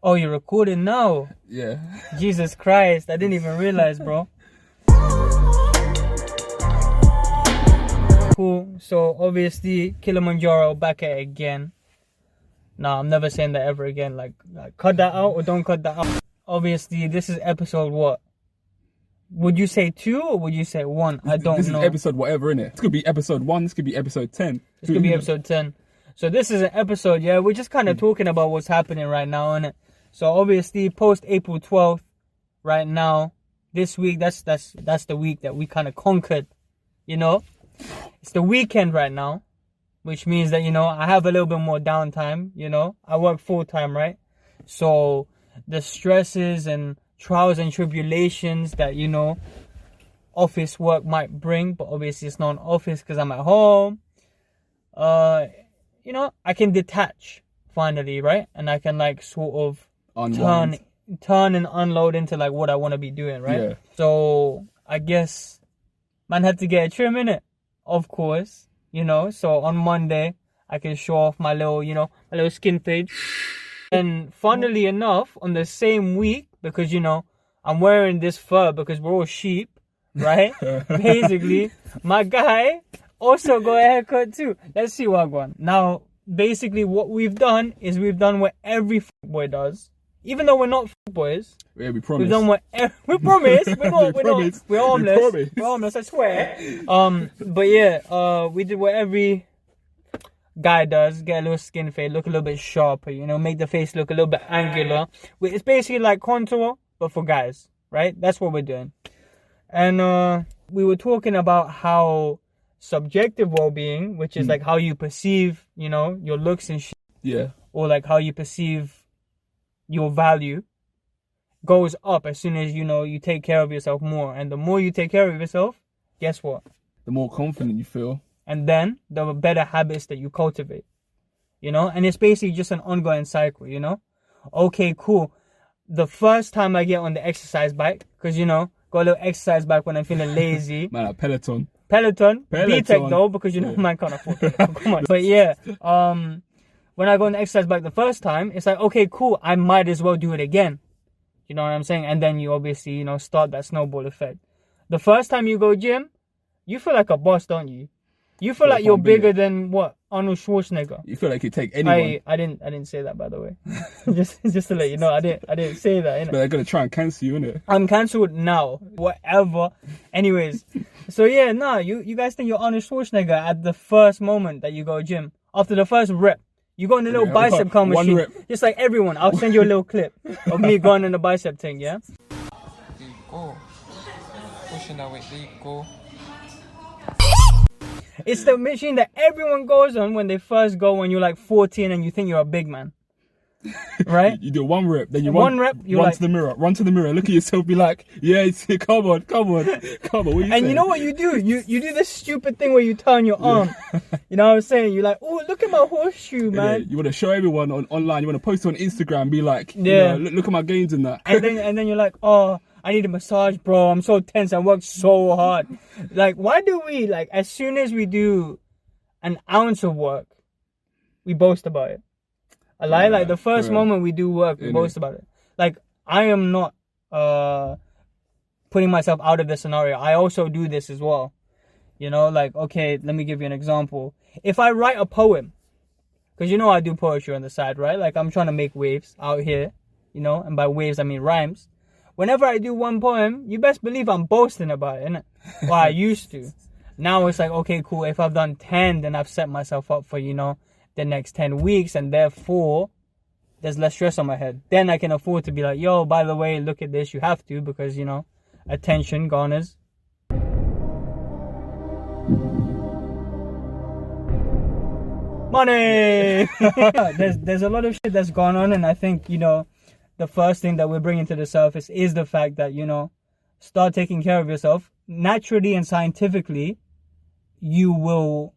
Oh, you're recording now. Yeah. Jesus Christ, I didn't even realize, bro. Cool. So obviously Kilimanjaro back at it again. Nah, I'm never saying that ever again. Like, like cut that out or don't cut that out. Obviously, this is episode what? Would you say two or would you say one? I don't this know. is episode whatever in it. This could be episode one. This could be episode ten. This could be episode 10. So this is an episode, yeah, we're just kind of hmm. talking about what's happening right now, innit? So obviously post April 12th, right now, this week, that's that's that's the week that we kind of conquered, you know? It's the weekend right now, which means that, you know, I have a little bit more downtime, you know? I work full time, right? So the stresses and trials and tribulations that, you know, office work might bring, but obviously it's not an office because I'm at home. Uh, you know, I can detach finally, right? And I can like sort of Unwind. turn turn and unload into like what I want to be doing, right? Yeah. So I guess man had to get a trim in it, of course, you know. So on Monday I can show off my little, you know, my little skin fade. And funnily enough, on the same week, because you know, I'm wearing this fur because we're all sheep, right? basically, my guy also got a haircut too. Let's see what one. Now, basically, what we've done is we've done what every boy does. Even though we're not boys, Yeah, we promise. we've done what we promise. We're not. We we're promise. not. We're harmless. promise. We're harmless. I swear. Um, but yeah, uh, we did what every guy does. Get a little skin fade, look a little bit sharper. You know, make the face look a little bit angular. We- It's basically like contour, but for guys, right? That's what we're doing. And uh, we were talking about how subjective well-being, which is like how you perceive, you know, your looks and shit yeah. or like how you perceive your value goes up as soon as you know you take care of yourself more and the more you take care of yourself guess what The more confident you feel. and then the better habits that you cultivate you know and it's basically just an ongoing cycle you know okay cool the first time i get on the exercise bike because you know got a little exercise bike when i'm feeling lazy Man, like Peloton. Peloton, Peloton. BTEC though, because you know man can't afford Peloton. Come on. But yeah, um, when I go on the exercise bike the first time, it's like okay, cool. I might as well do it again. You know what I'm saying? And then you obviously you know start that snowball effect. The first time you go gym, you feel like a boss, don't you? You feel like you're bigger than what Arnold Schwarzenegger. You feel like you take anyone, I, I didn't I didn't say that by the way. just just to let you know, I didn't I didn't say that. innit? but they're gonna try and cancel you, innit? I'm cancelled now. Whatever. Anyways, so yeah, nah, you you guys think you're Arnold Schwarzenegger at the first moment that you go gym. After the first rep, you go in the little Yeah, bicep machine. Just like everyone, I'll send you a little clip of me going in the bicep thing. Yeah. Go. Pushing that weight, there you go. It's the machine that everyone goes on when they first go when you're like 14 and you think you're a big man. Right? You do one rep, then you One run, rep, you're run like- to the mirror, run to the mirror, look at yourself, be like, yeah, it's, come on, come on, come on. You And saying? you know what you do? You you do this stupid thing where you turn your arm. You know what I'm saying? You're like, oh, look at my horseshoe, Yeah, man. you want to show everyone on online. You want to post on Instagram. Be like, Yeah. yeah, look, look at my gains in that. and then and then you're like, oh, I need a massage, bro. I'm so tense. I worked so hard. Like, why do we like as soon as we do an ounce of work, we boast about it? I lie. Yeah, like the first yeah. moment we do work, we boast about it. Like I am not uh putting myself out of the scenario. I also do this as well. You know, like okay, let me give you an example. If I write a poem, because you know I do poetry on the side, right? Like I'm trying to make waves out here, you know, and by waves I mean rhymes. Whenever I do one poem, you best believe I'm boasting about it, innit? Well, I used to. Now it's like, okay, cool. If I've done 10, then I've set myself up for, you know, the next 10 weeks, and therefore there's less stress on my head. Then I can afford to be like, yo, by the way, look at this. You have to because, you know, attention garners. Money! there's, there's a lot of shit that's gone on, and I think, you know, the first thing that we're bringing to the surface is the fact that, you know, start taking care of yourself. Naturally and scientifically, you will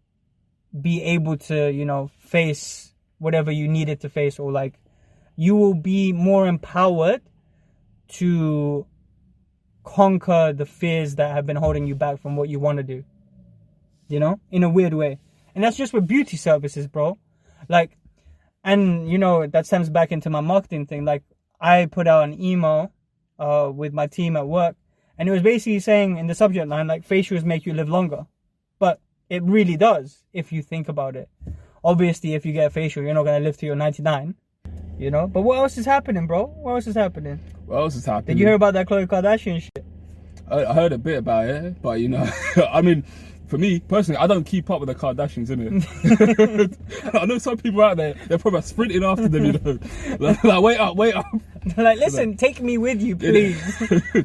be able to, you know, face whatever you needed to face, or like, you will be more empowered to conquer the fears that have been holding you back from what you want to do. You know, in a weird way. And that's just with beauty services, bro. Like, and you know, that stems back into my marketing thing. Like, I put out an email uh, with my team at work, and it was basically saying in the subject line like facials make you live longer, but it really does if you think about it. Obviously, if you get a facial, you're not gonna live to your 99. You know, but what else is happening, bro? What else is happening? What else is happening? Did you hear about that Khloe Kardashian shit? I, I heard a bit about it, but you know, I mean, for me personally, I don't keep up with the Kardashians, innit? I know some people out there, they're probably sprinting after them, you know. Like, like, wait up, wait up. like, listen, take me with you, please.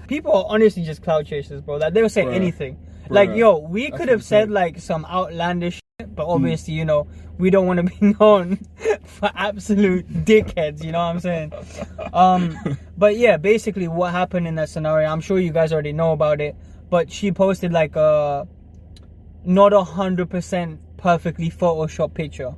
People are honestly just clout chasers, bro. Like they'll say Bruh. anything. Like, yo, we could have said like some outlandish but obviously, you know, we don't want to be known for absolute dickheads. You know what I'm saying? Um, but yeah, basically, what happened in that scenario, I'm sure you guys already know about it. But she posted like a not a hundred percent perfectly photoshopped picture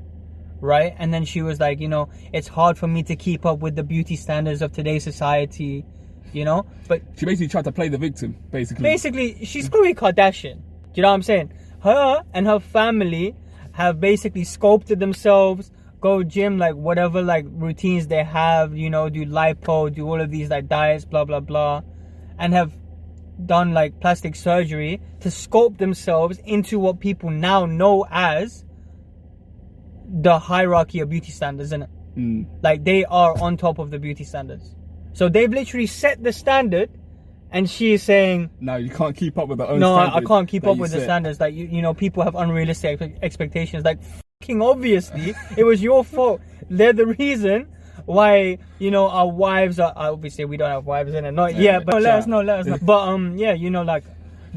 right? And then she was like, you know, it's hard for me to keep up with the beauty standards of today's society, you know? But She basically tried to play the victim, basically. basically, she's Khloe Kardashian. Do you know what I'm saying? Her and her family have basically sculpted themselves, go gym, like whatever like routines they have, you know, do lipo, do all of these like diets, blah blah blah, and have done like plastic surgery to sculpt themselves into what people now know as the hierarchy of beauty standards, isn't it? Mm. Like they are on top of the beauty standards. So they've literally set the standard, and she is saying, No, you can't keep up with the own "No, I, I can't keep up with the standards. Like you, you know, people have unrealistic expectations. Like fucking obviously, it was your fault. They're the reason." Why you know our wives are obviously we don't have wives in it not Yeah, yet but let us know let us know but um yeah you know like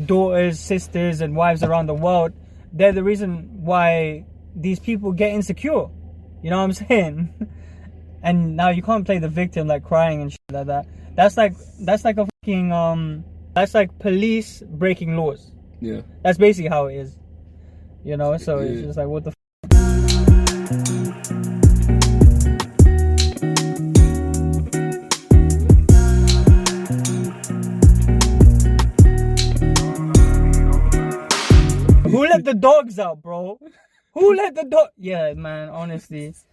daughters sisters and wives around the world they're the reason why these people get insecure you know what I'm saying and now you can't play the victim like crying and shit like that. That's like that's like a fucking um that's like police breaking laws. Yeah. That's basically how it is. You know, so it's just like what the. F- Who let the dogs out, bro? Who let the dog? Yeah, man. Honestly,